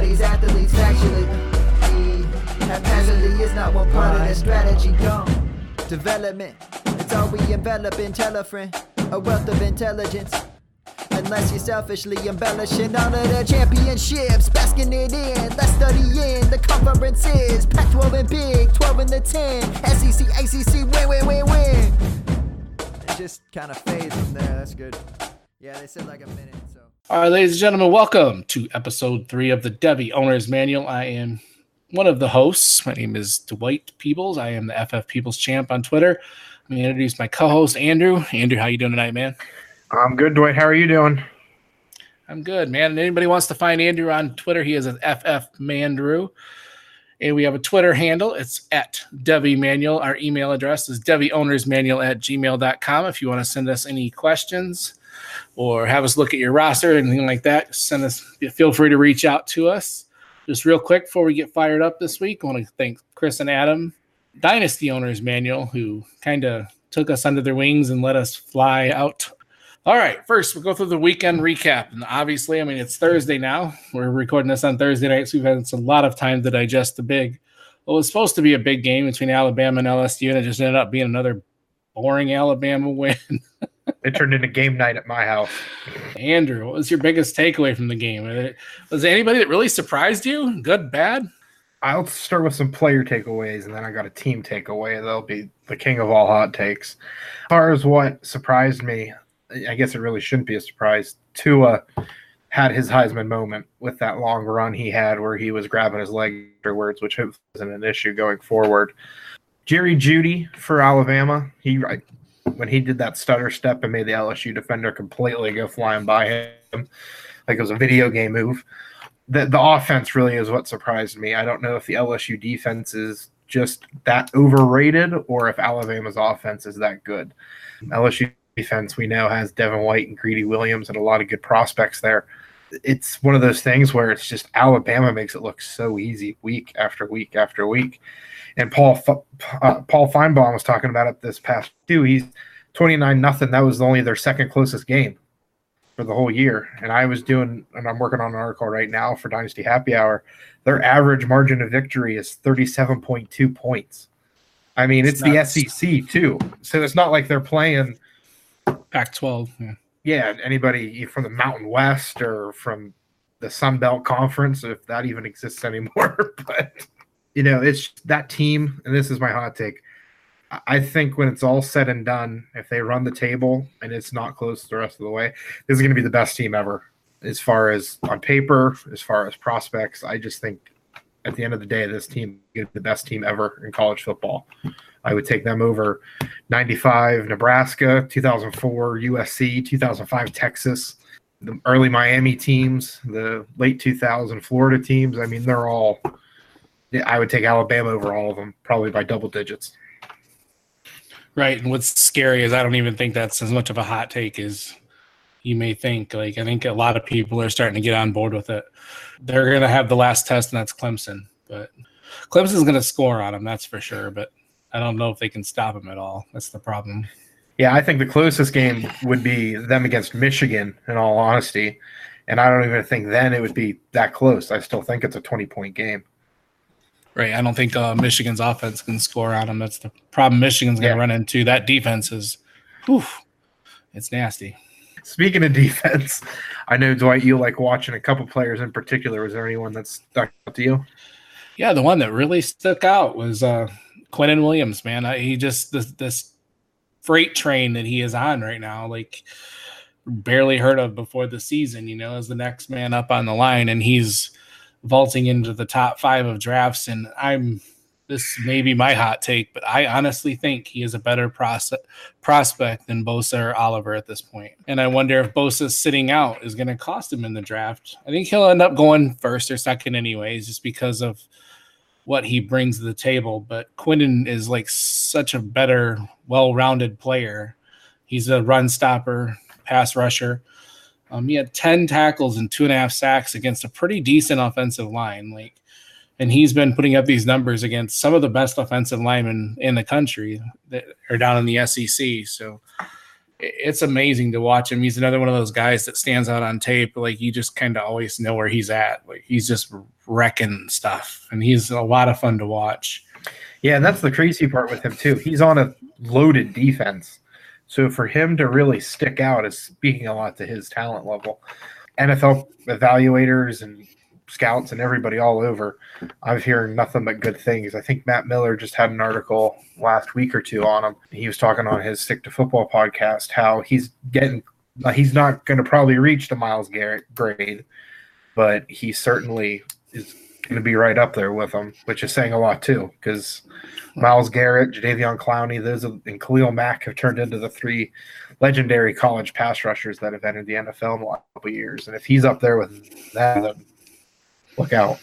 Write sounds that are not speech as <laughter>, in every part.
these athletes actually haphazardly is not one part of the strategy. Gone. Development, it's all we envelop in telefriend. A wealth of intelligence. Unless you're selfishly embellishing all of the championships, basking it in, let's study in the conferences. Pac 12 and big, 12 and the 10. SEC, ACC, win, win, win, win. It just kind of fades from there. That's good. Yeah, they said like a minute, so. All right, ladies and gentlemen, welcome to episode three of the Devy Owner's Manual. I am one of the hosts. My name is Dwight Peebles. I am the FF Peoples Champ on Twitter. I'm going to introduce my co-host Andrew. Andrew, how you doing tonight, man? I'm good, Dwight. How are you doing? I'm good, man. And anybody wants to find Andrew on Twitter, he is at FF Mandrew. And we have a Twitter handle. It's at Devy Manual. Our email address is devyowners.manual at gmail.com. If you want to send us any questions or have us look at your roster, anything like that, send us, feel free to reach out to us. Just real quick before we get fired up this week, I want to thank Chris and Adam, Dynasty Owners Manual, who kind of took us under their wings and let us fly out all right, first we'll go through the weekend recap. And obviously, I mean, it's Thursday now. We're recording this on Thursday night, so we've had a lot of time to digest the big. Well, it was supposed to be a big game between Alabama and LSU, and it just ended up being another boring Alabama win. <laughs> it turned into game night at my house. Andrew, what was your biggest takeaway from the game? Was there anybody that really surprised you? Good, bad? I'll start with some player takeaways, and then I got a team takeaway. They'll be the king of all hot takes. As far as what surprised me, I guess it really shouldn't be a surprise. Tua had his Heisman moment with that long run he had where he was grabbing his leg afterwards, which isn't an issue going forward. Jerry Jeudy for Alabama, he right when he did that stutter step and made the LSU defender completely go flying by him, like it was a video game move. The the offense really is what surprised me. I don't know if the LSU defense is just that overrated or if Alabama's offense is that good. LSU defense we know has Devin White and Greedy Williams and a lot of good prospects there. It's one of those things where it's just Alabama makes it look so easy week after week after week. And Paul uh, Paul Finebaum was talking about it this past two. He's 29 nothing. That was only their second closest game for the whole year. And I was doing, and I'm working on an article right now for Dynasty Happy Hour. Their average margin of victory is 37.2 points. I mean, it's, it's the SEC too. So it's not like they're playing – Pac 12. Yeah. Yeah, anybody from the Mountain West or from the Sun Belt Conference, if that even exists <laughs> anymore. but, you know, it's that team, and this is my hot take. I think when it's all said and done, if they run the table and it's not close the rest of the way, this is going to be the best team ever. As far as on paper, as far as prospects, I just think at the end of the day, this team is the best team ever in college football. I would take them over 95 Nebraska, 2004 USC, 2005 Texas, the early Miami teams, the late 2000 Florida teams. I mean, they're all. I would take Alabama over all of them, probably by double digits. Right, and what's scary is I don't even think that's as much of a hot take as you may think. Like I think a lot of people are starting to get on board with it. They're going to have the last test, and that's Clemson. But Clemson's going to score on them, that's for sure. But I don't know if they can stop him at all. That's the problem. Yeah, I think the closest game would be them against Michigan, in all honesty. And I don't even think then it would be that close. I still think it's a 20 point game. Right. I don't think uh, Michigan's offense can score on them. That's the problem Michigan's going to yeah. run into. That defense is, whew, it's nasty. Speaking of <laughs> defense, I know, Dwight, you like watching a couple players in particular. Was there anyone that stuck out to you? Yeah, the one that really stuck out was uh, Quinnen Williams, man. I, he just this this freight train that he is on right now, like barely heard of before the season. You know, as the next man up on the line, and he's vaulting into the top five of drafts. And I'm this may be my hot take, but I honestly think he is a better pros- prospect than Bosa or Oliver at this point. And I wonder if Bosa sitting out is going to cost him in the draft. I think he'll end up going first or second, anyways, just because of what he brings to the table. But Quinnen is like such a better, well-rounded player. He's a run stopper, pass rusher. Um, he had 10 tackles and two and a half sacks against a pretty decent offensive line. Like, and he's been putting up these numbers against some of the best offensive linemen in the country that are down in the SEC. So it's amazing to watch him. He's another one of those guys that stands out on tape. Like you just kind of always know where he's at. Like he's just wrecking stuff, and he's a lot of fun to watch. Yeah, and that's the crazy part with him too. He's on a loaded defense, so for him to really stick out is speaking a lot to his talent level. NFL evaluators and scouts and everybody all over. I'm hearing nothing but good things. I think Matt Miller just had an article last week or two on him. He was talking on his Stick to Football podcast how he's getting he's not going to probably reach the Myles Garrett grade, but he certainly is going to be right up there with him, which is saying a lot too because Myles Garrett, Jadeveon Clowney, those and Khalil Mack have turned into the three legendary college pass rushers that have entered the NFL in the last couple years. And if he's up there with that, then look out.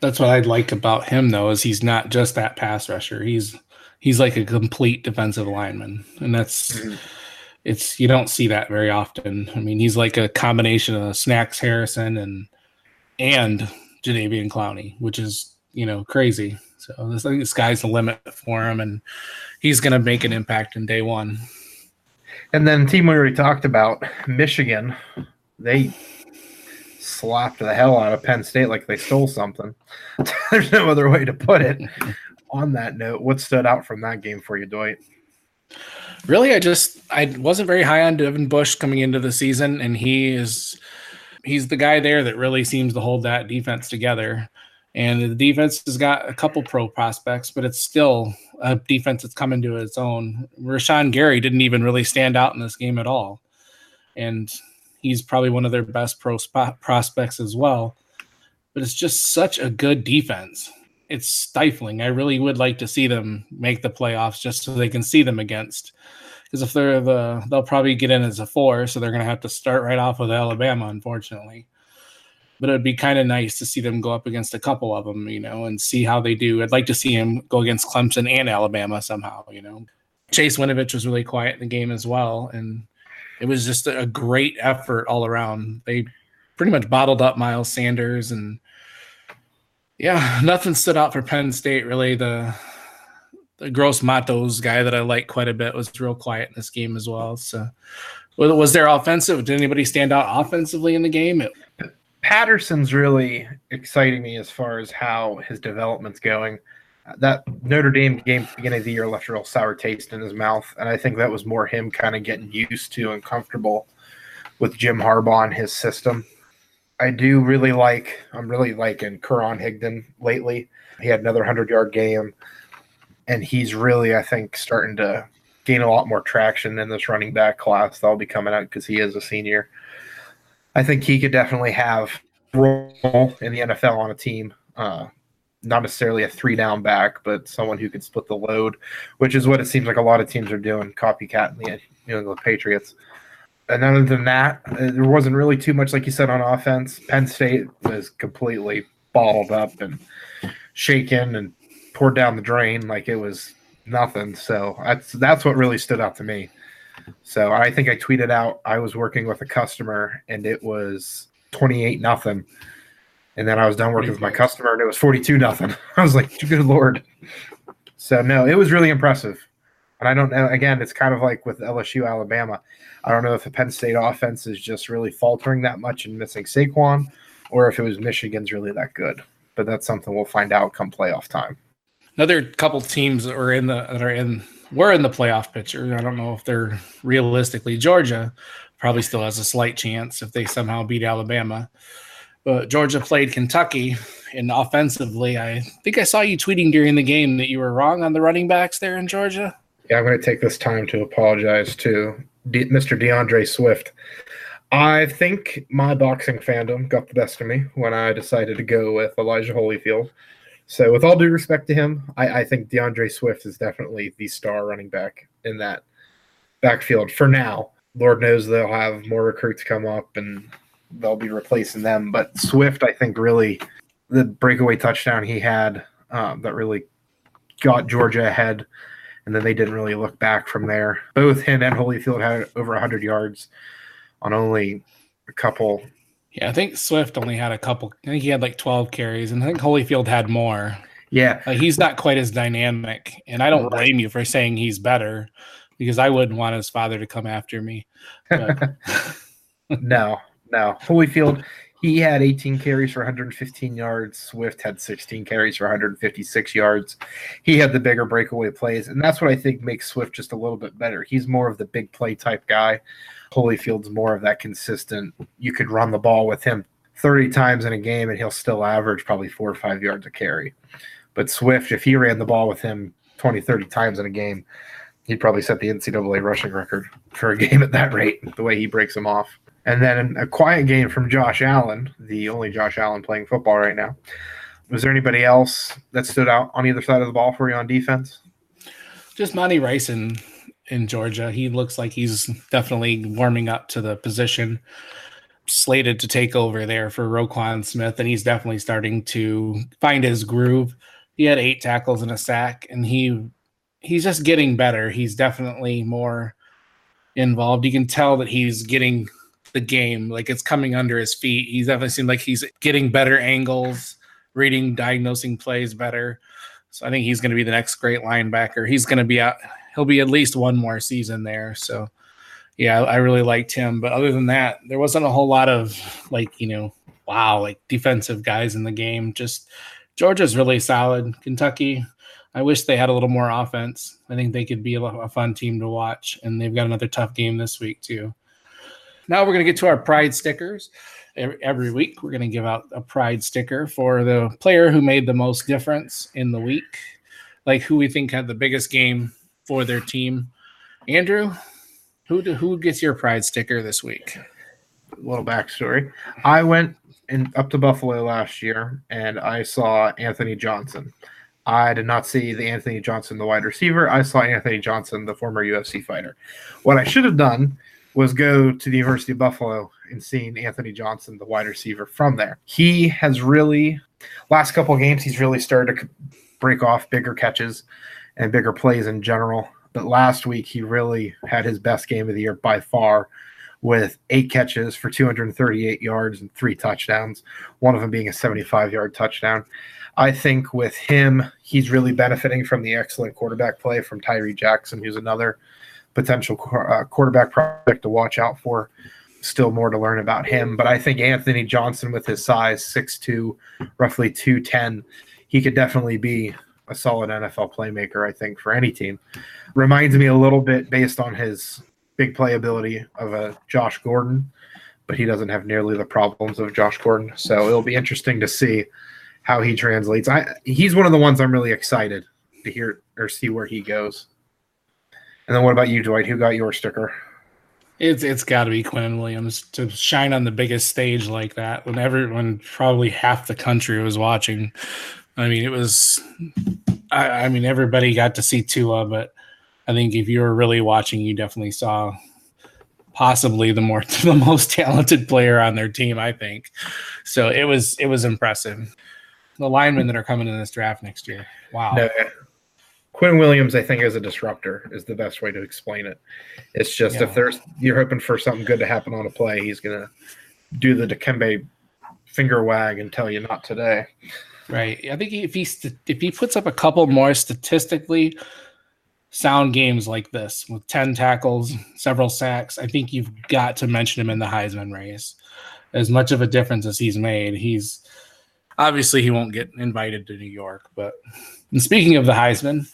That's what I like about him though, is he's not just that pass rusher. He's he's like a complete defensive lineman. And that's mm-hmm. it's you don't see that very often. I mean, he's like a combination of Snacks Harrison and and Jadeveon Clowney, which is, you know, crazy. So this I think the sky's the limit for him and he's gonna make an impact in day one. And then team we already talked about, Michigan, they slapped the hell out of Penn State like they stole something. <laughs> There's no other way to put it. <laughs> On that note, what stood out from that game for you, Dwight? Really, I just I wasn't very high on Devin Bush coming into the season, and he is he's the guy there that really seems to hold that defense together. And the defense has got a couple pro prospects, but it's still a defense that's coming to its own. Rashan Gary didn't even really stand out in this game at all. And he's probably one of their best pro prospects as well. But it's just such a good defense. It's stifling. I really would like to see them make the playoffs just so they can see them against. Because if they're the, they'll probably get in as a four, so they're going to have to start right off with Alabama, unfortunately. But it would be kind of nice to see them go up against a couple of them, you know, and see how they do. I'd like to see him go against Clemson and Alabama somehow, you know. Chase Winovich was really quiet in the game as well, and it was just a great effort all around. They pretty much bottled up Miles Sanders and yeah, nothing stood out for Penn State really. The the Gross Matos guy that I like quite a bit was real quiet in this game as well. So was there offensive? Did anybody stand out offensively in the game? It, Patterson's really exciting me as far as how his development's going that Notre Dame game beginning of the year left a real sour taste in his mouth, and I think that was more him kind of getting used to and comfortable with Jim Harbaugh and his system. I do really like. I'm really liking Karan Higdon lately. He had another hundred yard game, and he's really, I think, starting to gain a lot more traction in this running back class that'll be coming out because he is a senior. I think he could definitely have role in the NFL on a team. Uh, not necessarily a three down back, but someone who can split the load, which is what it seems like a lot of teams are doing, copycat the New England Patriots. And other than that, uh, there wasn't really too much, like you said, on offense. Penn State was completely bottled up and shaken and poured down the drain like it was nothing. So that's that's what really stood out to me. So I think I tweeted out I was working with a customer and it was 28 nothing and then I was done working with my customer, and it was forty-two nothing. <laughs> I was like, "Good lord!" So no, it was really impressive. And I don't know. Again, it's kind of like with LSU, Alabama. I don't know if the Penn State offense is just really faltering that much and missing Saquon, or if it was Michigan's really that good. But that's something we'll find out come playoff time. Another couple teams that are in the that are in we're in the playoff picture. I don't know if they're realistically Georgia probably still has a slight chance if they somehow beat Alabama. But Georgia played Kentucky, and offensively, I think I saw you tweeting during the game that you were wrong on the running backs there in Georgia. Yeah, I'm going to take this time to apologize to D- Mr. D'Andre Swift. I think my boxing fandom got the best of me when I decided to go with Elijah Holyfield. So, with all due respect to him, I, I think D'Andre Swift is definitely the star running back in that backfield for now. Lord knows they'll have more recruits come up and they'll be replacing them. But Swift, I think, really the breakaway touchdown he had um, that really got Georgia ahead, and then they didn't really look back from there. Both him and Holyfield had over 100 yards on only a couple. Yeah, I think Swift only had a couple. I think he had like 12 carries, and I think Holyfield had more. Yeah, like he's not quite as dynamic, and I don't blame you for saying he's better. because I wouldn't want his father to come after me. <laughs> No, no. Holyfield, he had 18 carries for 115 yards. Swift had 16 carries for 156 yards. He had the bigger breakaway plays, and that's what I think makes Swift just a little bit better. He's more of the big play type guy. Holyfield's more of that consistent. You could run the ball with him 30 times in a game, and he'll still average probably four or five yards a carry. But Swift, if he ran the ball with him 20, 30 times in a game, he'd probably set the NCAA rushing record for a <laughs> game at that rate, the way he breaks them off. And then a quiet game from Josh Allen, the only Josh Allen playing football right now. Was there anybody else that stood out on either side of the ball for you on defense? Just Monty Rice in, in Georgia. He looks like he's definitely warming up to the position slated to take over there for Roquan Smith, and he's definitely starting to find his groove. He had eight tackles and a sack, and he he's just getting better. He's definitely more involved. You can tell that he's getting the game. Like it's coming under his feet. He's definitely seemed like he's getting better angles, reading, diagnosing plays better. So I think he's going to be the next great linebacker. He's going to be out. He'll be at least one more season there. So yeah, I really liked him. But other than that, there wasn't a whole lot of like you know, wow, like defensive guys in the game. Just Georgia's really solid. Kentucky. I wish they had a little more offense. I think they could be a, a fun team to watch, and they've got another tough game this week too. Now we're going to get to our pride stickers. Every week, we're going to give out a pride sticker for the player who made the most difference in the week, like who we think had the biggest game for their team. Andrew, who do, who gets your pride sticker this week? Little backstory. I went in, up to Buffalo last year and I saw Anthony Johnson. I did not see the Anthony Johnson, the wide receiver. I saw Anthony Johnson, the former UFC fighter. What I should have done was go to the University of Buffalo and seeing Anthony Johnson, the wide receiver from there. He has really, last couple games, he's really started to break off bigger catches and bigger plays in general. But last week, he really had his best game of the year by far with eight catches for 238 yards and three touchdowns, one of them being a 75 yard touchdown. I think with him, he's really benefiting from the excellent quarterback play from Tyree Jackson, who's another potential uh, quarterback project to watch out for. Still more to learn about him, but I think Anthony Johnson, with his size, 6'2, roughly 210, he could definitely be a solid NFL playmaker, I think, for any team. Reminds me a little bit based on his big playability of a Josh Gordon, but he doesn't have nearly the problems of Josh Gordon. So it'll be interesting to see how he translates. I he's one of the ones I'm really excited to hear or see where he goes. And then what about you, Dwight? Who got your sticker? It's it's got to be Quinn Williams to shine on the biggest stage like that when everyone probably half the country was watching. I mean, it was. I, I mean, everybody got to see Tua, but I think if you were really watching, you definitely saw possibly the more <laughs> the most talented player on their team. I think so. It was it was impressive. The linemen that are coming in this draft next year. Wow. No, Quinn Williams, I think, is a disruptor is the best way to explain it. It's just yeah. if there's you're hoping for something good to happen on a play, he's gonna do the Dikembe finger wag and tell you not today. Right. I think if he if he puts up a couple more statistically sound games like this with ten tackles, several sacks, I think you've got to mention him in the Heisman race. As much of a difference as he's made, he's obviously he won't get invited to New York, but and speaking of the Heisman,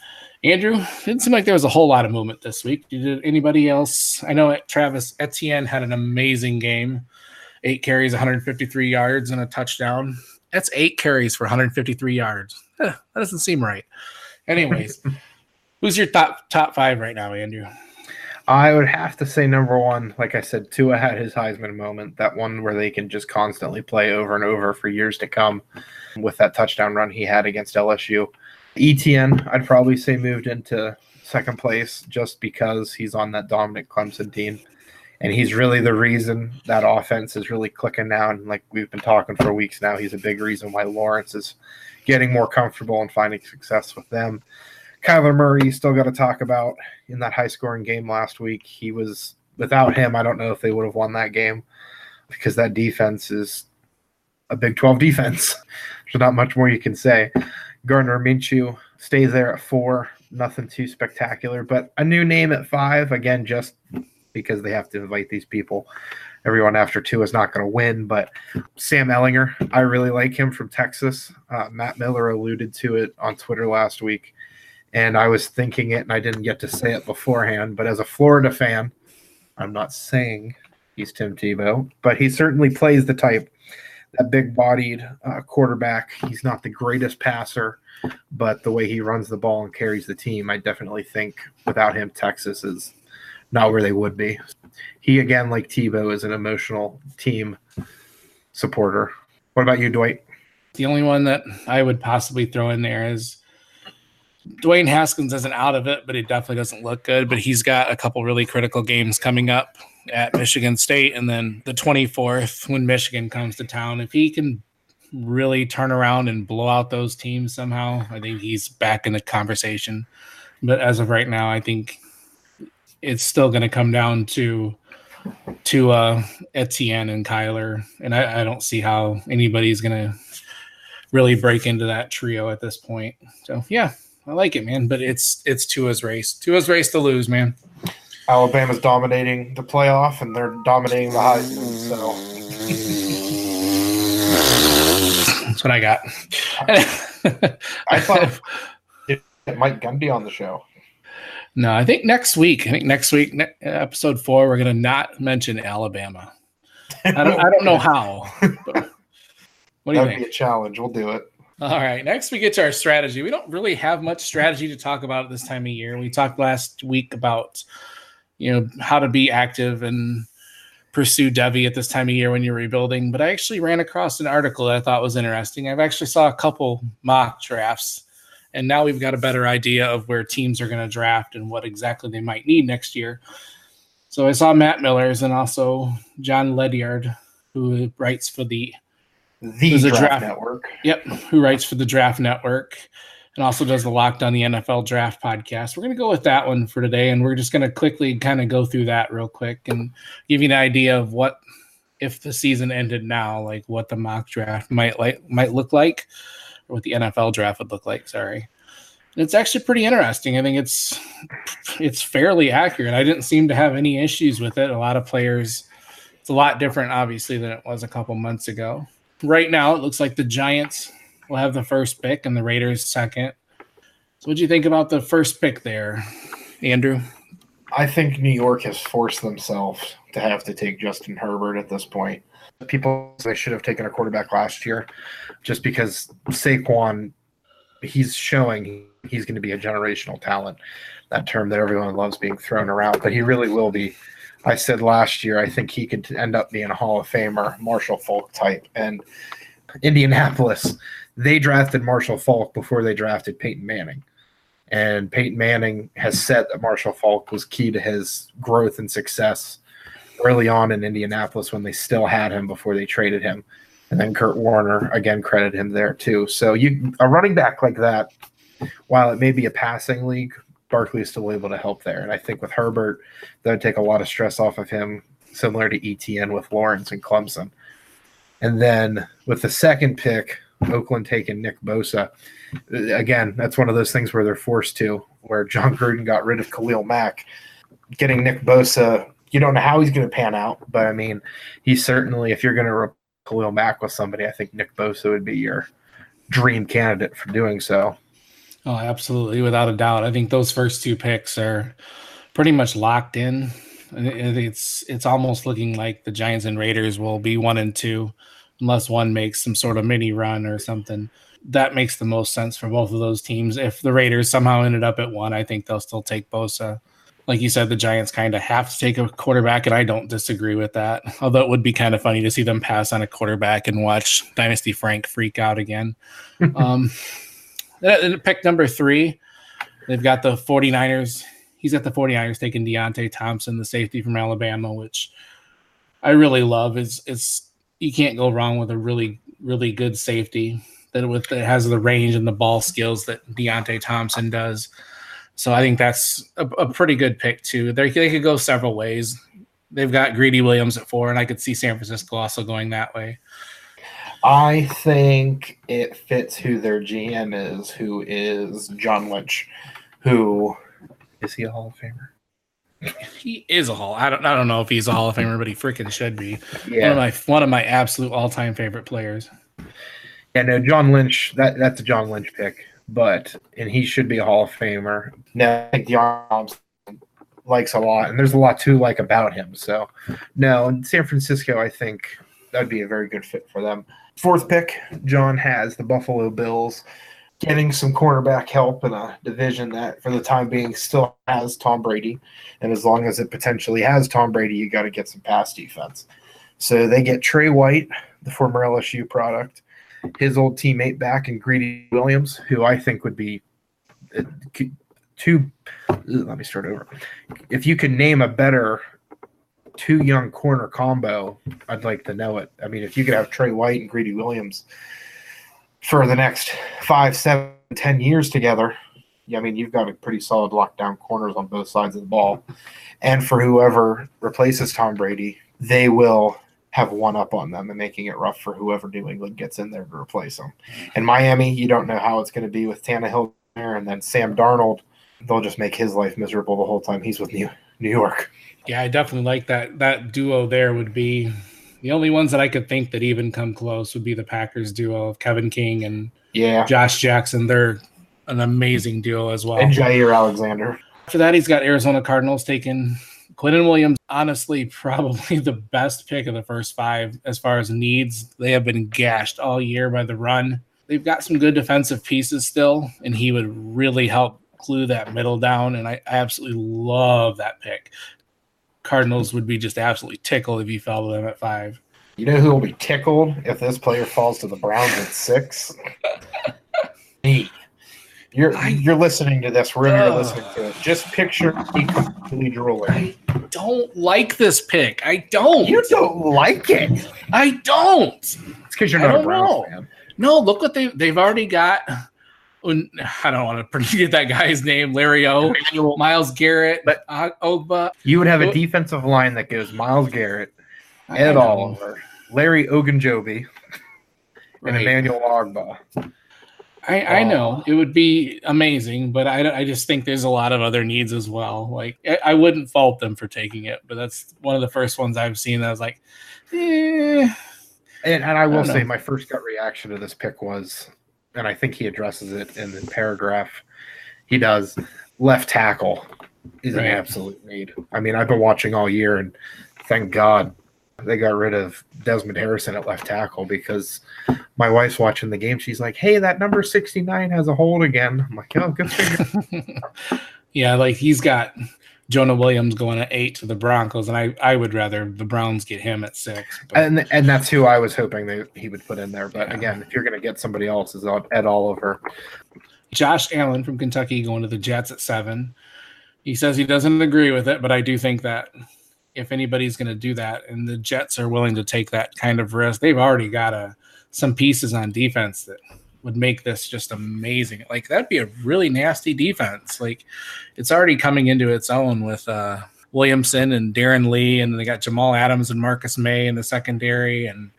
Andrew, didn't seem like there was a whole lot of movement this week. Did anybody else? I know Travis Etienne had an amazing game. Eight carries, 153 yards, and a touchdown. That's eight carries for 153 yards. Eh, that doesn't seem right. Anyways, <laughs> who's your top top five right now, Andrew? I would have to say number one, like I said, Tua had his Heisman moment, that one where they can just constantly play over and over for years to come with that touchdown run he had against LSU. Etienne, I'd probably say moved into second place just because he's on that dominant Clemson team. And he's really the reason that offense is really clicking now. And like we've been talking for weeks now, he's a big reason why Lawrence is getting more comfortable and finding success with them. Kyler Murray, still got to talk about in that high scoring game last week. He was without him, I don't know if they would have won that game because that defense is a Big 12 defense. <laughs> There's not much more you can say. Gardner Minshew stays there at four. nothing too spectacular, but a new name at five again, just because they have to invite these people. Everyone after two is not going to win, but Sam Ehlinger, I really like him from Texas. Uh, Matt Miller alluded to it on Twitter last week, and I was thinking it, and I didn't get to say it beforehand. But as a Florida fan, I'm not saying he's Tim Tebow, but he certainly plays the type that big bodied uh, quarterback. He's not the greatest passer, but the way he runs the ball and carries the team, I definitely think without him, Texas is not where they would be. He, again, like Tebow, is an emotional team supporter. What about you, Dwight? The only one that I would possibly throw in there is Dwayne Haskins isn't out of it, but he definitely doesn't look good. But he's got a couple really critical games coming up at Michigan State, and then the 24th when Michigan comes to town. If he can really turn around and blow out those teams somehow, I think he's back in the conversation. But as of right now, I think it's still going to come down to to uh, Etienne and Kyler, and I, I don't see how anybody's going to really break into that trio at this point. So yeah, I like it, man. But it's it's Tua's race. Tua's race to lose, man. Alabama's dominating the playoff, and they're dominating the Heisman. So that's what I got. I <laughs> thought it, Mike Gundy on the show. No, I think next week. I think next week, ne- episode four, we're gonna not mention Alabama. I don't. I don't know how. <laughs> what do you think? Be a challenge. We'll do it. All right. Next, we get to our strategy. We don't really have much strategy to talk about at this time of year. We talked last week about, you know, how to be active and pursue Devy at this time of year when you're rebuilding. But I actually ran across an article that I thought was interesting. I've actually saw a couple mock drafts, and now we've got a better idea of where teams are going to draft and what exactly they might need next year. So I saw Matt Miller's and also Jon Ledyard, who writes for the the draft, draft, network. Yep, who writes for the Draft Network and also does the Locked on the NFL Draft podcast. We're going to go with that one for today, and we're just going to quickly kind of go through that real quick and give you an idea of what if the season ended now, like what the mock draft might like might look like, or what the NFL draft would look like. Sorry. It's actually pretty interesting. I think it's it's fairly accurate. I didn't seem to have any issues with it. A lot of players, it's a lot different, obviously, than it was a couple months ago right now, it looks like the Giants will have the first pick and the Raiders second. So, what do you think about the first pick there, Andrew? I think New York has forced themselves to have to take Justin Herbert at this point. People they should have taken a quarterback last year, just because Saquon, he's showing he's going to be a generational talent. That term that everyone loves being thrown around, but he really will be I said last year, I think he could end up being a Hall of Famer, Marshall Faulk type. And Indianapolis, they drafted Marshall Faulk before they drafted Peyton Manning. And Peyton Manning has said that Marshall Faulk was key to his growth and success early on in Indianapolis when they still had him before they traded him. And then Kurt Warner again credited him there too. So you a running back like that, while it may be a passing league, Barkley is still able to help there. And I think with Herbert, that would take a lot of stress off of him, similar to Etienne with Lawrence and Clemson. And then with the second pick, Oakland taking Nick Bosa. Uh, again, that's one of those things where they're forced to, where Jon Gruden got rid of Khalil Mack. Getting Nick Bosa, you don't know how he's going to pan out, but I mean, he's certainly, if you're going to replace Khalil Mack with somebody, I think Nick Bosa would be your dream candidate for doing so. Oh, absolutely, without a doubt. I think those first two picks are pretty much locked in. It's it's almost looking like the Giants and Raiders will be one and two, unless one makes some sort of mini run or something. That makes the most sense for both of those teams. If the Raiders somehow ended up at one, I think they'll still take Bosa. Like you said, the Giants kind of have to take a quarterback, and I don't disagree with that. Although it would be kind of funny to see them pass on a quarterback and watch Dynasty Frank freak out again. <laughs> um, pick number three, they've got the 49ers. He's got the 49ers taking Deionte Thompson, the safety from Alabama, which I really love. Is it's you can't go wrong with a really, really good safety that with that has the range and the ball skills that Deionte Thompson does. So I think that's a, a pretty good pick too. They, they could go several ways. They've got Greedy Williams at four, and I could see San Francisco also going that way. I think it fits who their GM is, who is John Lynch. who is he a Hall of Famer? He is a Hall. I don't. I don't know if he's a Hall of Famer, but he freaking should be. Yeah, One of my one of my absolute all time favorite players. Yeah, no, John Lynch. That that's a John Lynch pick, but and he should be a Hall of Famer. No, I think Deion Thompson likes a lot, and there's a lot to like about him. So, no, in San Francisco, I think that'd be a very good fit for them. Fourth pick, John has the Buffalo Bills, getting some cornerback help in a division that, for the time being, still has Tom Brady, and as long as it potentially has Tom Brady, you got to get some pass defense. So they get Trey White, the former LSU product his old teammate back in Greedy Williams, who I think would be uh, two. Let me start over. If you could name a better two young corner combo, I'd like to know it. I mean, if you could have Trey White and Greedy Williams for the next five, seven, ten years together, yeah, I mean, you've got a pretty solid lockdown corners on both sides of the ball. And for whoever replaces Tom Brady, they will have one up on them and making it rough for whoever New England gets in there to replace them. In Miami, you don't know how it's going to be with Tannehill there, and then Sam Darnold. They'll just make his life miserable the whole time he's with New New York. Yeah, I definitely like that. That duo there would be the only ones that I could think that even come close would be the Packers duo of Kevin King and Yeah, Josh Jackson. They're an amazing duo as well. and Jaire Alexander. After that, he's got Arizona Cardinals taking Clinton Williams. Honestly, <laughs> probably the best pick of the first five as far as needs. They have been gashed all year by the run. They've got some good defensive pieces still, and he would really help glue that middle down. And I absolutely love that pick. Cardinals would be just absolutely tickled if he fell to them at five. You know who will be tickled if this player falls to the Browns at six? <laughs> Me. You're I- you're listening to this, wherever you're Ugh. listening to it. Just picture me completely drooling. I don't like this pick. I don't. You don't like it. I don't. It's because you're I not a Browns know. fan. No, look what they they've already got. I don't want to <laughs> forget that guy's name, Larry O, Myles Garrett, But- uh, Ogba. You would have a defensive line that goes Myles Garrett, I Ed know. Oliver, Larry Ogunjobi, and Right. Emmanuel Ogbah. I, I know it would be amazing, but I, I just think there's a lot of other needs as well. Like I, I wouldn't fault them for taking it, but that's one of the first ones I've seen that I was like, eh. And, and I will don't say, my first gut reaction to this pick was, and I think he addresses it in the paragraph. He does left tackle is Right. an absolute need. I mean, I've been watching all year, and thank God they got rid of Desmond Harrison at left tackle because my wife's watching the game. She's like, "Hey, that number sixty nine has a hold again." I'm like, "Oh, good figure." <laughs> yeah, like he's got Jonah Williams going at eight to the Broncos, and I, I would rather the Browns get him at six. But and and that's who I was hoping that he would put in there. But Yeah. again, if you're going to get somebody else, is Ed Oliver. Josh Allen from Kentucky going to the Jets at seven. He says he doesn't agree with it, but I do think that if anybody's going to do that, and the Jets are willing to take that kind of risk, they've already got a, some pieces on defense that would make this just amazing. Like that'd be a really nasty defense. Like it's already coming into its own with uh, Williamson and Darron Lee, and they got Jamal Adams and Marcus Maye in the secondary, and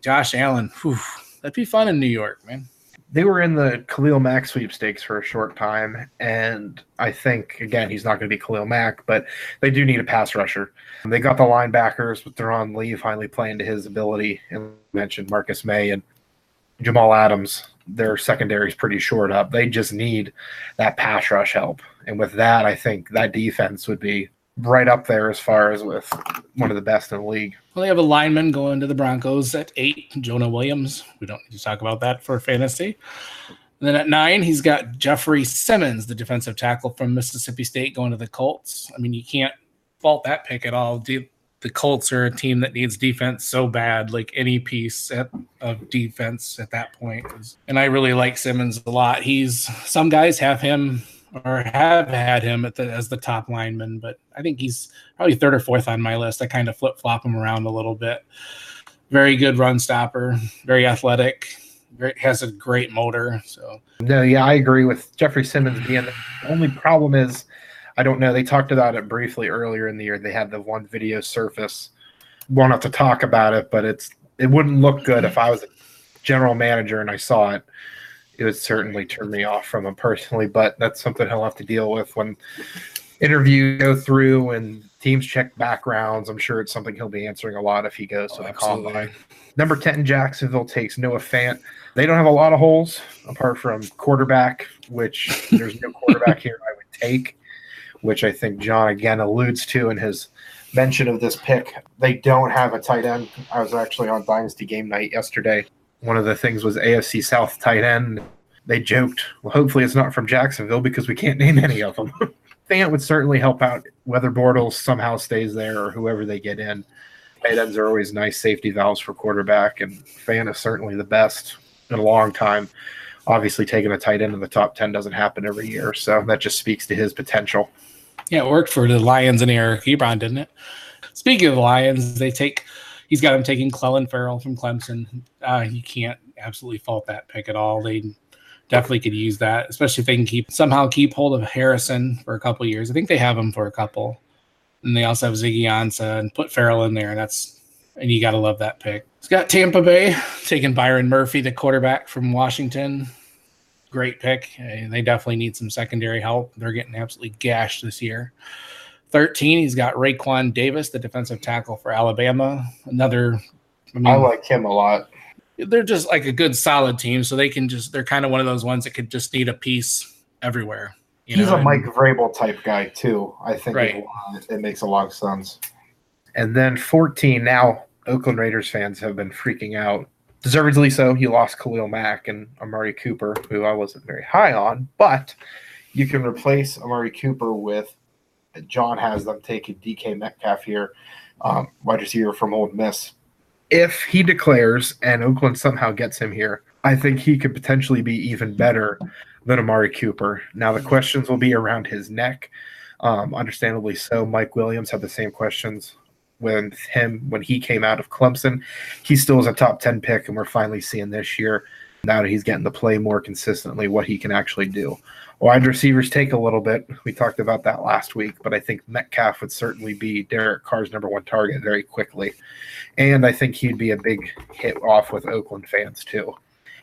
Josh Allen. Whew, that'd be fun in New York, man. they were in the Khalil Mack sweepstakes for a short time, and I think again he's not going to be Khalil Mack, but they do need a pass rusher. They got the linebackers with Darron Lee finally playing to his ability, and mentioned Marcus Maye and Jamal Adams. Their secondary is pretty short up. They just need that pass rush help, and with that, I think that defense would be right up there as far as with one of the best in the league. Well, they have a lineman going to the Broncos at eight, Jonah Williams. We don't need to talk about that for fantasy. And then at nine, he's got Jeffrey Simmons, the defensive tackle from Mississippi State, going to the Colts. I mean, you can't fault that pick at all. The Colts are a team that needs defense so bad, like any piece at, of defense at that point. And I really like Simmons a lot. He's some guys have him or have had him the, as the top lineman, but I think he's probably third or fourth on my list. I kind of flip flop him around a little bit. Very good run stopper, very athletic, very, has a great motor. So No, yeah, I agree with Jeffrey Simmons being the only problem is I don't know. They talked about it briefly earlier in the year. They had the one video surface. Won't have to talk about it, but it's it wouldn't look good if I was a general manager and I saw it. it would certainly turn me off from him personally. But that's something he'll have to deal with when interviews go through and teams check backgrounds. I'm sure it's something he'll be answering a lot if he goes to Oh, the absolutely. combine. Number 10, Jacksonville takes Noah Fant. They don't have a lot of holes apart from quarterback, which there's no quarterback <laughs> here I would take, which I think John again alludes to in his mention of this pick. They don't have a tight end. I was actually on Dynasty game night yesterday. One of the things was AFC South tight end. They joked, well, hopefully it's not from Jacksonville because we can't <laughs> name any of them. <laughs> Fant would certainly help out whether Bortles somehow stays there or whoever they get in. Tight ends are always nice safety valves for quarterback, and Fan is certainly the best in a long time. Obviously, taking a tight end in the top 10 doesn't happen every year, so that just speaks to his potential. Yeah, it worked for the Lions and Eric Ebron, didn't it? Speaking of Lions, they take he's got him taking Clelin Ferrell from Clemson. Uh, you can't absolutely fault that pick at all. They definitely could use that, especially if they can keep somehow keep hold of Harrison for a couple years. I think they have him for a couple. And they also have Ziggy Ansah and put Farrell in there, and that's and you gotta love that pick. It's got Tampa Bay taking Byron Murphy, the quarterback from Washington. Great pick. They definitely need some secondary help. They're getting absolutely gashed this year. 13, he's got Raekwon Davis, the defensive tackle for Alabama. Another, I mean, I like him a lot. they're just like a good solid team. So they can just, they're kind of one of those ones that could just need a piece everywhere. you He's know, a Mike Vrabel type guy, too. I think Right. it, it makes a lot of sense. And then 14, now Oakland Raiders fans have been freaking out. Deservedly so. He lost Khalil Mack and Amari Cooper, who I wasn't very high on, but you can replace Amari Cooper with John has them taking DK Metcalf here, um, wide receiver from Ole Miss. If he declares and Oakland somehow gets him here, I think he could potentially be even better than Amari Cooper. Now, the questions will be around his neck. Um, understandably so. Mike Williams had the same questions with him when he came out of Clemson. He still is a top 10 pick, and we're finally seeing this year, now that he's getting to play more consistently, what he can actually do. Wide receivers take a little bit. We talked about that last week, but I think Metcalf would certainly be Derek Carr's number one target very quickly. And I think he'd be a big hit off with Oakland fans, too.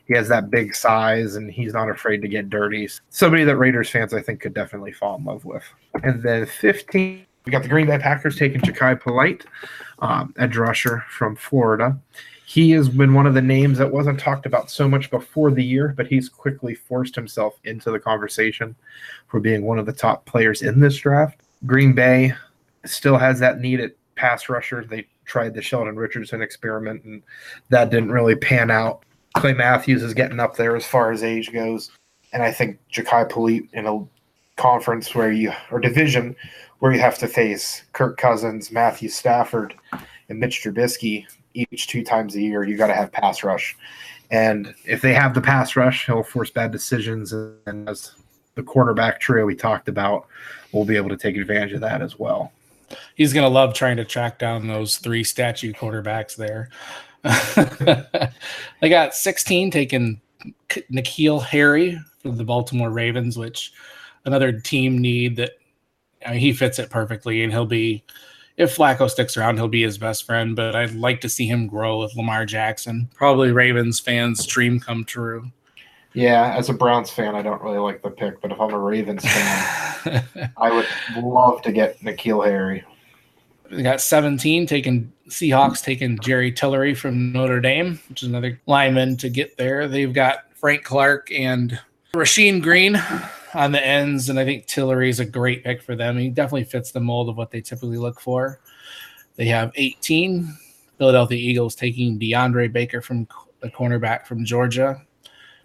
He has that big size and he's not afraid to get dirty. Somebody that Raiders fans, I think, could definitely fall in love with. And then 15, we got the Green Bay Packers taking Jachai Polite, um, edge rusher from Florida. He has been one of the names that wasn't talked about so much before the year, but he's quickly forced himself into the conversation for being one of the top players in this draft. Green Bay still has that need at pass rusher. They tried the Sheldon Richardson experiment, and that didn't really pan out. Clay Matthews is getting up there as far as age goes, and I think Jachai Polite in a conference where you or division where you have to face Kirk Cousins, Matthew Stafford, and Mitch Trubisky each two times a year. You got to have pass rush, and if they have the pass rush, he'll force bad decisions, and as the quarterback trio we talked about, we'll be able to take advantage of that as well. he's to love trying to track down those three statue quarterbacks there. <laughs> they got 16 taking N'Keal Harry for the Baltimore Ravens, which another team need that I mean, he fits it perfectly, and he'll be if Flacco sticks around, he'll be his best friend. But I'd like to see him grow with Lamar Jackson. Probably Ravens fans' dream come true. Yeah, as a Browns fan, I don't really like the pick, but if I'm a Ravens fan, <laughs> I would love to get N'Keal Harry. They got 17 taking Seahawks taking Jerry Tillery from Notre Dame, which is another lineman to get there. They've got Frank Clark and Rasheem Green on the ends, and I think Tillery is a great pick for them. He definitely fits the mold of what they typically look for. They have 18 Philadelphia Eagles taking DeAndre Baker from the cornerback from Georgia.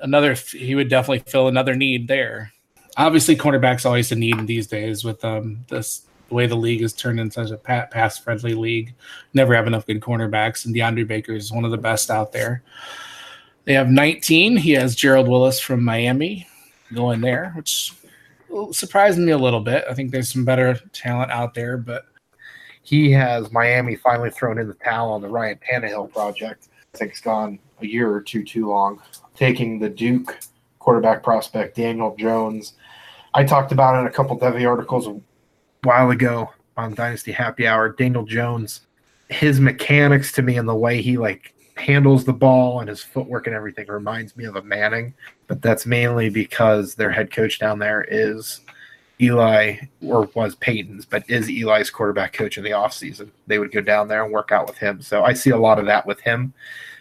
Another, he would definitely fill another need there. Obviously, cornerback's always a need these days with um, this the way the league is turned into such a pass friendly league. Never have enough good cornerbacks, and DeAndre Baker is one of the best out there. They have 19. He has Gerald Willis from Miami going there, which surprised me a little bit. I think there's some better talent out there, but He has Miami finally thrown in the towel on the Ryan Tannehill project. I think it's gone a year or two too long. Taking the Duke quarterback prospect, Daniel Jones. I talked about in a couple Devy articles a while ago on Dynasty Happy Hour. Daniel Jones, his mechanics to me and the way he like handles the ball and his footwork and everything reminds me of a Manning, but that's mainly because their head coach down there is Eli or was Peyton's, but is Eli's quarterback coach in the offseason. They would go down there and work out with him. So I see a lot of that with him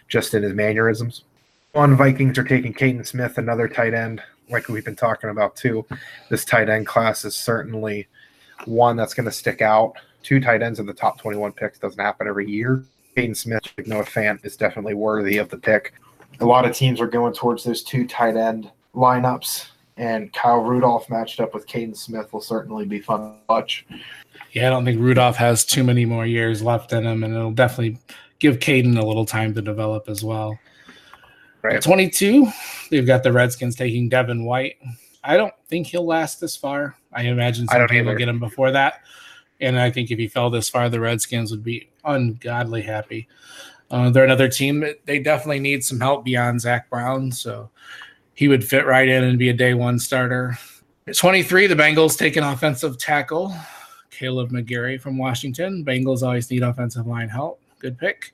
just in his mannerisms. One Vikings are taking Kaden Smith, another tight end, like we've been talking about too. This tight end class is certainly one that's going to stick out. Two tight ends in the top 21 picks doesn't happen every year. Kaden Smith, Noah Fant, is definitely worthy of the pick. A lot of teams are going towards those two tight end lineups, and Kyle Rudolph matched up with Kaden Smith will certainly be fun to watch. Yeah, I don't think Rudolph has too many more years left in him, and it'll definitely give Kaden a little time to develop as well. Right. At 22, they've got the Redskins taking Devin White. I don't think he'll last this far. I imagine some people will get him before that. And I think if he fell this far, the Redskins would be ungodly happy. Uh, they're another team that they definitely need some help beyond Zach Brown. So he would fit right in and be a day one starter. At 23, the Bengals take an offensive tackle, Kaleb McGary from Washington. Bengals always need offensive line help. Good pick.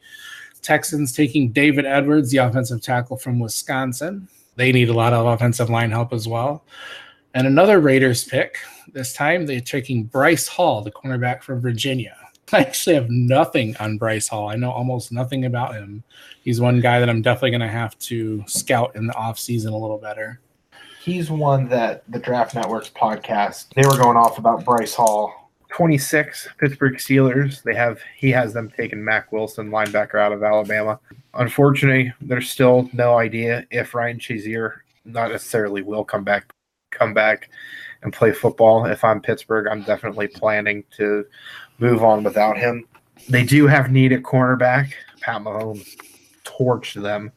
Texans taking David Edwards, the offensive tackle from Wisconsin. They need a lot of offensive line help as well. And another Raiders pick. This time they're taking Bryce Hall, the cornerback from Virginia. <laughs> I actually have nothing on Bryce Hall. I know almost nothing about him. He's one guy that I'm definitely going to have to scout in the offseason a little better. He's one that the Draft Networks podcast, they were going off about Bryce Hall 26 Pittsburgh Steelers. They have he has them taking Mack Wilson, linebacker out of Alabama. Unfortunately, there's still no idea if Ryan Shazier not necessarily will come back come back and play football. If I'm Pittsburgh, I'm definitely planning to move on without him. They do have need at cornerback. Pat Mahomes torched them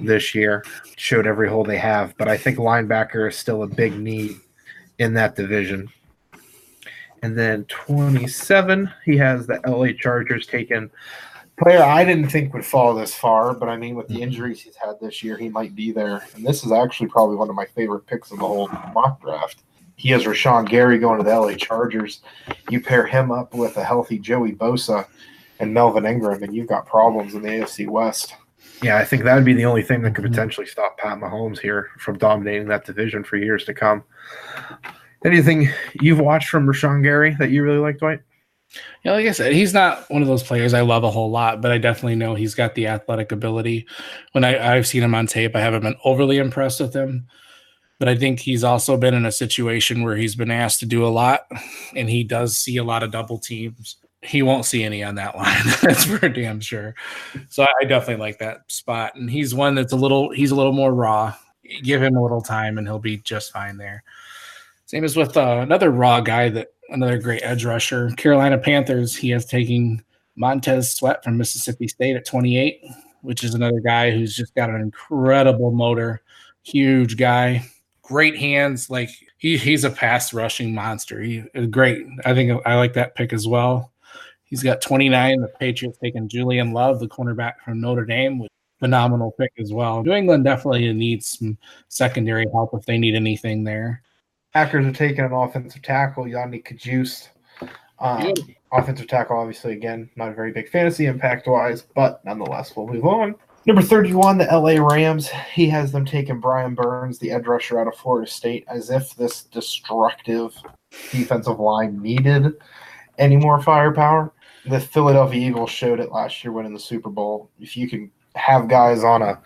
this year, showed every hole they have, but I think linebacker is still a big need in that division. And then 27, he has the LA Chargers taken player I didn't think would fall this far, but I mean, with the injuries he's had this year, he might be there. And this is actually probably one of my favorite picks of the whole mock draft. He has Rashan Gary going to the LA Chargers. You pair him up with a healthy Joey Bosa and Melvin Ingram, and you've got problems in the AFC West. Yeah, I think that would be the only thing that could potentially stop Pat Mahomes here from dominating that division for years to come. Anything you've watched from Rashan Gary that you really like, Dwight? Yeah, like I said, he's not one of those players I love a whole lot, but I definitely know he's got the athletic ability. When I, I've seen him on tape, I haven't been overly impressed with him, but I think he's also been in a situation where he's been asked to do a lot, and he does see a lot of double teams. He won't see any on that <laughs> line. that's for damn sure. So I definitely like that spot, and he's one that's a little he's a little more raw. Give him a little time, and he'll be just fine there. Same as with uh, another raw guy that another great edge rusher, Carolina Panthers. He has taken Montez Sweat from Mississippi State at 28, which is another guy who's just got an incredible motor, huge guy, great hands. Like he, he's a pass rushing monster. He great. I think I like that pick as well. He's got 29. The Patriots taking Julian Love, the cornerback from Notre Dame, with phenomenal pick as well. New England definitely needs some secondary help if they need anything there. Packers are taking an offensive tackle, Yodny Cajuste. Um, offensive tackle, obviously, again, not a very big fantasy impact wise, but nonetheless, we'll move on. Number 31, the LA Rams. He has them taking Brian Burns, the edge rusher out of Florida State, as if this destructive defensive line needed any more firepower. The Philadelphia Eagles showed it last year winning the Super Bowl. If you can have guys on a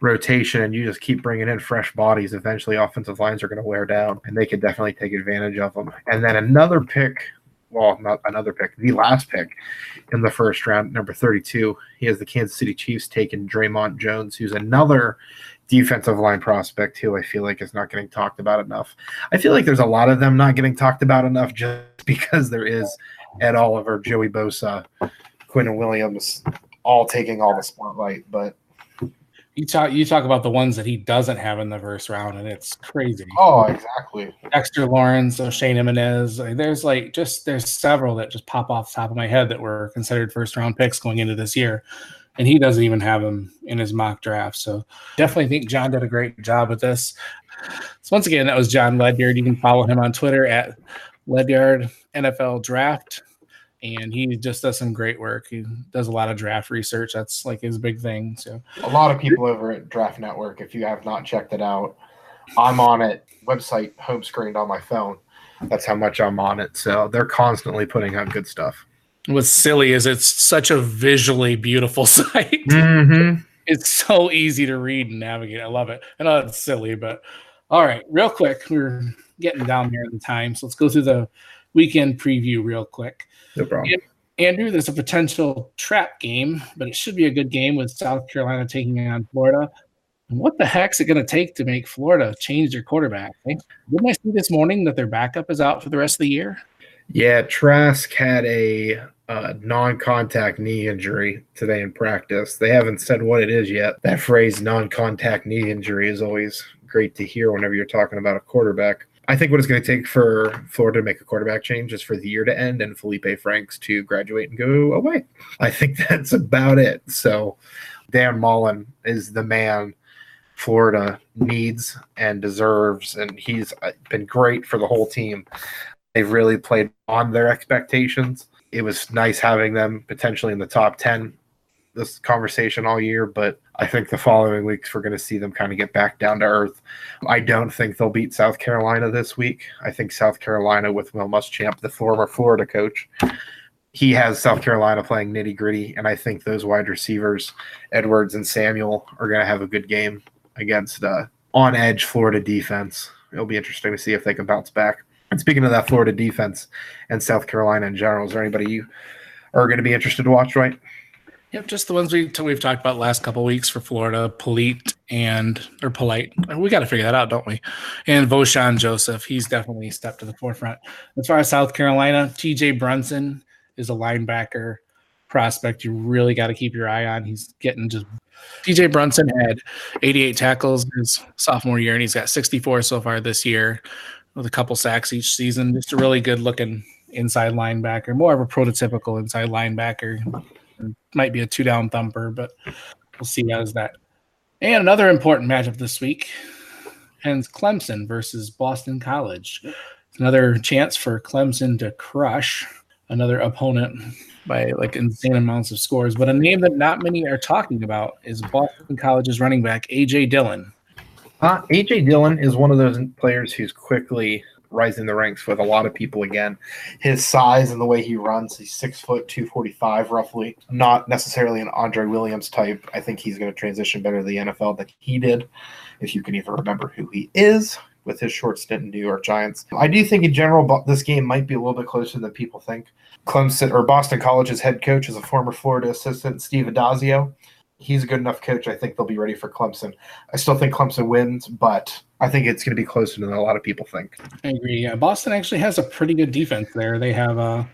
rotation and you just keep bringing in fresh bodies, eventually offensive lines are going to wear down and they could definitely take advantage of them. And then another pick, well, not another pick, the last pick in the first round, number 32, he has the Kansas City Chiefs taking Dre'Mont Jones, who's another defensive line prospect who I feel like is not getting talked about enough. I feel like there's a lot of them not getting talked about enough just <laughs> because there is Ed Oliver, Joey Bosa, Quinnen Williams, all taking all the spotlight, but you talk you talk about the ones that he doesn't have in the first round, and it's crazy. Oh, exactly. Dexter Lawrence, uh, Oshane Ximines. There's like just there's several that just pop off the top of my head that were considered first round picks going into this year, and he doesn't even have them in his mock draft. So definitely think Jon did a great job with this. So once again, that was Jon Ledyard. You can follow him on Twitter at Ledyard NFL Draft. And he just does some great work. He does a lot of draft research. That's like his big thing. So a lot of people over at Draft Network, if you have not checked it out, I'm on it website home screened on my phone. That's how much I'm on it. So they're constantly putting out good stuff. What's silly is it's such a visually beautiful <laughs> site. Mm-hmm. It's so easy to read and navigate. I love it. I know it's silly, but all right, real quick, we're getting down here in the time, so let's go through the weekend preview real quick. No problem. Andrew, there's a potential trap game, but it should be a good game with South Carolina taking on Florida. And what the heck's it going to take to make Florida change their quarterback? Didn't I see this morning that their backup is out for the rest of the year? Yeah, Trask had a uh, non-contact knee injury today in practice. They haven't said what it is yet. That phrase "non-contact knee injury" is always great to hear whenever you're talking about a quarterback. I think what it's going to take for Florida to make a quarterback change is for the year to end and Felipe Franks to graduate and go away. I think <laughs> that's about it. So Dan Mullen is the man Florida needs and deserves, and he's uh, been great for the whole team. They've really played on their expectations. It was nice having them potentially in the top 10 this conversation all year, but I think the following weeks we're going to see them kind of get back down to earth. I don't think they'll beat South Carolina this week. I think South Carolina with Will Muschamp, the former Florida coach, he has South Carolina playing nitty gritty, and I think those wide receivers, Edwards and Samuel, are going to have a good game against uh, on edge Florida defense. It'll be interesting to see if they can bounce back. And speaking of that Florida defense and South Carolina in general, is there anybody you are going to be interested to watch, right? Yep, just the ones we we've talked about last couple weeks for Florida, Polite and or Polite. We got to figure that out, don't we? And Vosean Joseph, he's definitely stepped to the forefront. As far as South Carolina, T.J. Brunson is a linebacker prospect you really got to keep your eye on. He's getting just TJ Brunson had 88 tackles his sophomore year, and he's got 64 so far this year with a couple sacks each season. Just a really good looking inside linebacker, more of a prototypical inside linebacker. Might be a two down thumper, but we'll see how's that. And another important matchup this week hence Clemson versus Boston College. Another chance for Clemson to crush another opponent by like insane amounts of scores. But a name that not many are talking about is Boston College's running back AJ Dillon. Uh, AJ Dillon is one of those players who's quickly rising the ranks with a lot of people again. His size and the way he runs, he's six foot two forty five roughly. Not necessarily an Andre Williams type. I think he's going to transition better to the NFL than he did, if you can even remember who he is with his short stint in New York Giants. I do think in general this game might be a little bit closer than people think. Clemson or Boston College's head coach is a former Florida assistant, Steve Addazio. He's a good enough coach. I think they'll be ready for Clemson. I still think Clemson wins, but I think it's going to be closer than a lot of people think. I agree. Yeah, Boston actually has a pretty good defense there. They have uh,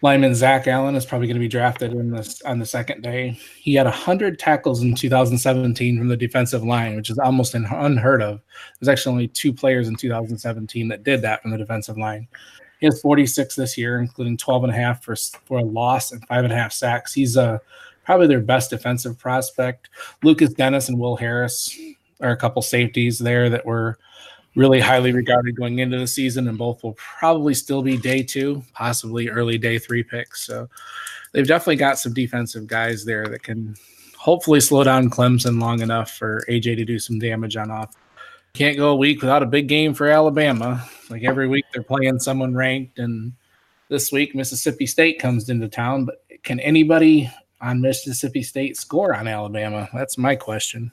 lineman Zach Allen is probably going to be drafted in this on the second day. He had hundred tackles in 2017 from the defensive line, which is almost unheard of. There's actually only two players in 2017 that did that from the defensive line. He has 46 this year, including 12 and a half for, for a loss and five and a half sacks. He's uh, probably their best defensive prospect. Lukas Denis and Will Harris are a couple safeties there that were really highly regarded going into the season, and both will probably still be day two, possibly early day three picks. So they've definitely got some defensive guys there that can hopefully slow down Clemson long enough for AJ to do some damage on off. Can't go a week without a big game for Alabama. Like every week they're playing someone ranked, and this week Mississippi State comes into town. But can anybody on Mississippi State score on Alabama? That's my question.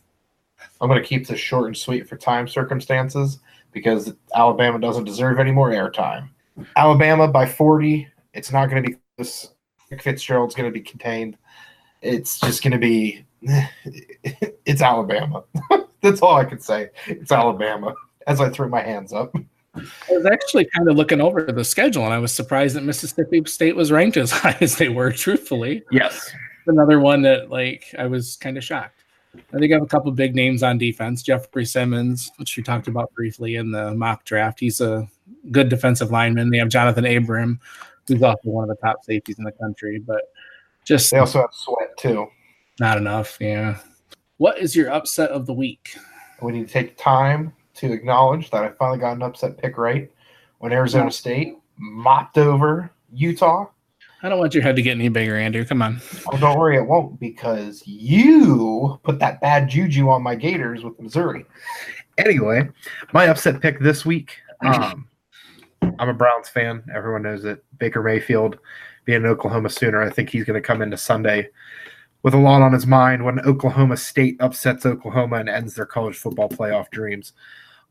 I'm going to keep this short and sweet for time circumstances because Alabama doesn't deserve any more airtime. Alabama by 40. It's not going to be this. Fitzgerald's going to be contained. It's just going to be. <laughs> It's Alabama. <laughs> That's all I can say. It's Alabama. As I threw my hands up. I was actually kind of looking over the schedule, and I was surprised that Mississippi State was ranked as <laughs> high as they were. Truthfully, yes, another one that like I was kind of shocked. I think I have a couple big names on defense. Jeffrey Simmons, which we talked about briefly in the mock draft. He's a good defensive lineman. They have Johnathan Abram, who's also one of the top safeties in the country. But just they also have Sweat too. Not enough, yeah. What is your upset of the week? We need to take time to acknowledge that I finally got an upset pick right when Arizona State mopped over Utah. I don't want your head to get any bigger, Andrew. Come on. Oh, don't worry, it won't because you put that bad juju on my Gators with Missouri. Anyway, my upset pick this week. <laughs> Um, I'm a Browns fan. Everyone knows it. Baker Mayfield being an Oklahoma Sooner, I think he's going to come into Sunday with a lot on his mind when Oklahoma State upsets Oklahoma and ends their college football playoff dreams.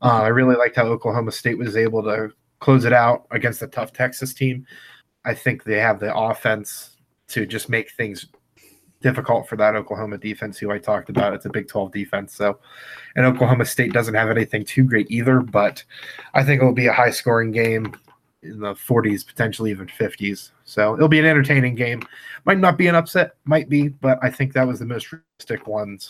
Uh, I really liked how Oklahoma State was able to close it out against a tough Texas team. I think they have the offense to just make things difficult for that Oklahoma defense, who I talked about. It's a Big 12 defense. So, and Oklahoma State doesn't have anything too great either, but I think it'll be a high scoring game in the 40s, potentially even 50s. So it'll be an entertaining game. Might not be an upset, might be, but I think that was the most realistic ones.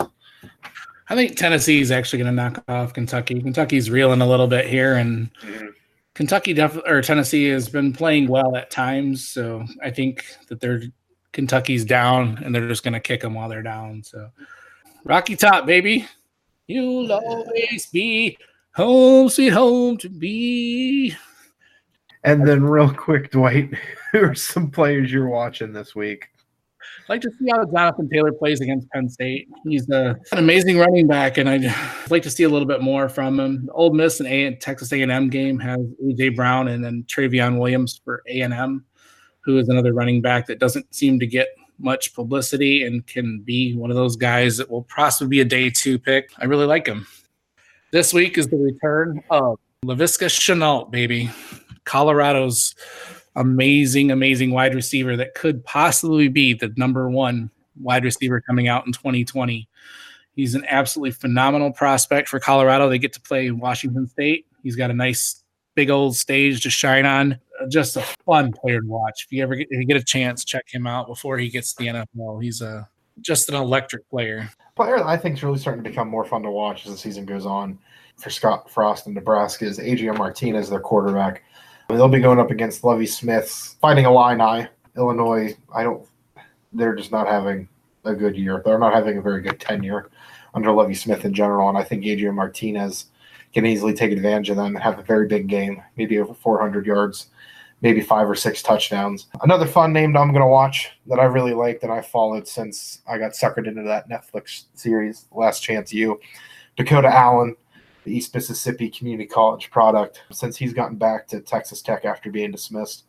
I think Tennessee is actually going to knock off Kentucky. Kentucky's reeling a little bit here, and mm-hmm. Kentucky def- or Tennessee has been playing well at times. So I think that they're Kentucky's down, and they're just going to kick them while they're down. So Rocky Top, baby, you'll always be home, sweet home to be. And then, real quick, Dwight, <laughs> who are some players you're watching this week? I like to see how Jonathan Taylor plays against Penn State. He's a, an amazing running back, and I'd <laughs> like to see a little bit more from him. Ole Miss and a- Texas A&M game has AJ Brown and then Trayveon Williams for A&M, who is another running back that doesn't seem to get much publicity and can be one of those guys that will possibly be a day two pick. I really like him. This week is the return of Laviska Shenault, baby. Colorado's amazing, amazing wide receiver that could possibly be the number one wide receiver coming out in 2020. He's an absolutely phenomenal prospect for Colorado. They get to play Washington State. He's got a nice big old stage to shine on. Uh, just a fun player to watch. If you ever get, if you get a chance, check him out before he gets the NFL. He's a just an electric player. Player I think is really starting to become more fun to watch as the season goes on for Scott Frost in Nebraska is Adrian Martinez, their quarterback. They'll be going up against Lovie Smith's fighting Illini. Illinois, I don't. They're just not having a good year. They're not having a very good tenure under Lovie Smith in general, and I think Adrian Martinez can easily take advantage of them and have a very big game, maybe over 400 yards, maybe five or six touchdowns. Another fun name I'm going to watch that I really like that I followed since I got suckered into that Netflix series, Last Chance U. Dakota Allen the East Mississippi Community College product since he's gotten back to Texas Tech after being dismissed.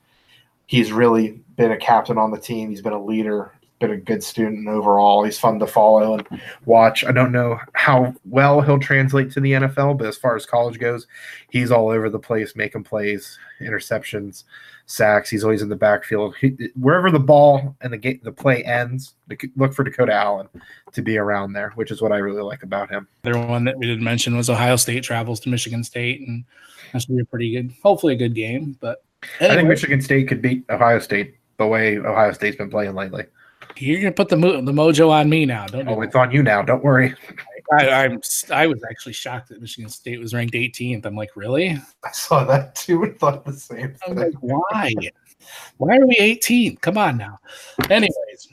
He's really been a captain on the team. He's been a leader, been a good student overall. He's fun to follow and watch. I don't know how well he'll translate to the NFL, but as far as college goes, he's all over the place, making plays, interceptions, sacks. He's always in the backfield. He, wherever the ball and the game, the play ends, look for Dakota Allen to be around there, which is what I really like about him. The one that we didn't mention was Ohio State travels to Michigan State, and that should be a pretty good, hopefully a good game. But anyway. I think Michigan State could beat Ohio State the way Ohio State's been playing lately. You're gonna put the mo- the mojo on me now, don't oh, it's on you now. Don't worry. I, I'm I was actually shocked that Michigan State was ranked 18th. I'm like, really? I saw that too and thought the same. Thing. I'm like, why? Why are we 18? Come on now. Anyways,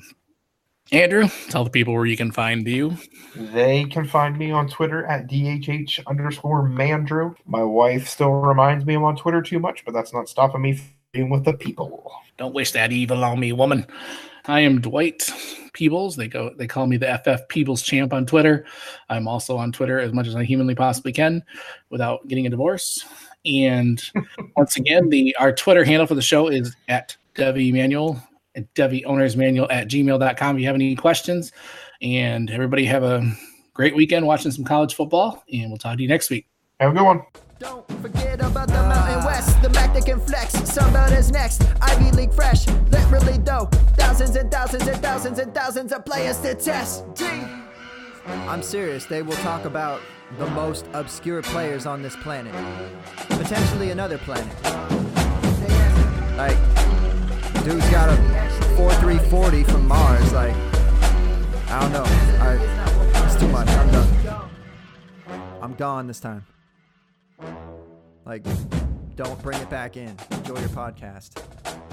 Andrew, tell the people where you can find you. They can find me on Twitter at DHH underscore Mandrew. My wife still reminds me I'm on Twitter too much, but that's not stopping me being with the people. Don't wish that evil on me, woman. I am Dwight Peebles. They go they call me the FF Peebles champ on Twitter. I'm also on Twitter as much as I humanly possibly can without getting a divorce. And <laughs> once again, the our Twitter handle for the show is at Devy Manual at Devy Owners Manual at gmail.com. If you have any questions, and everybody have a great weekend watching some college football, and we'll talk to you next week. Have a good one. Forget about the Mountain West, the Mac that can flex. Somebody's next, Ivy League fresh, literally though. Thousands and thousands and thousands and thousands of players to test. I'm serious, they will talk about the most obscure players on this planet. Potentially another planet. Like, dude's got a 4340 from Mars. Like, I don't know. I, it's too much. I'm done. I'm gone this time. Like, don't bring it back in. Enjoy your podcast.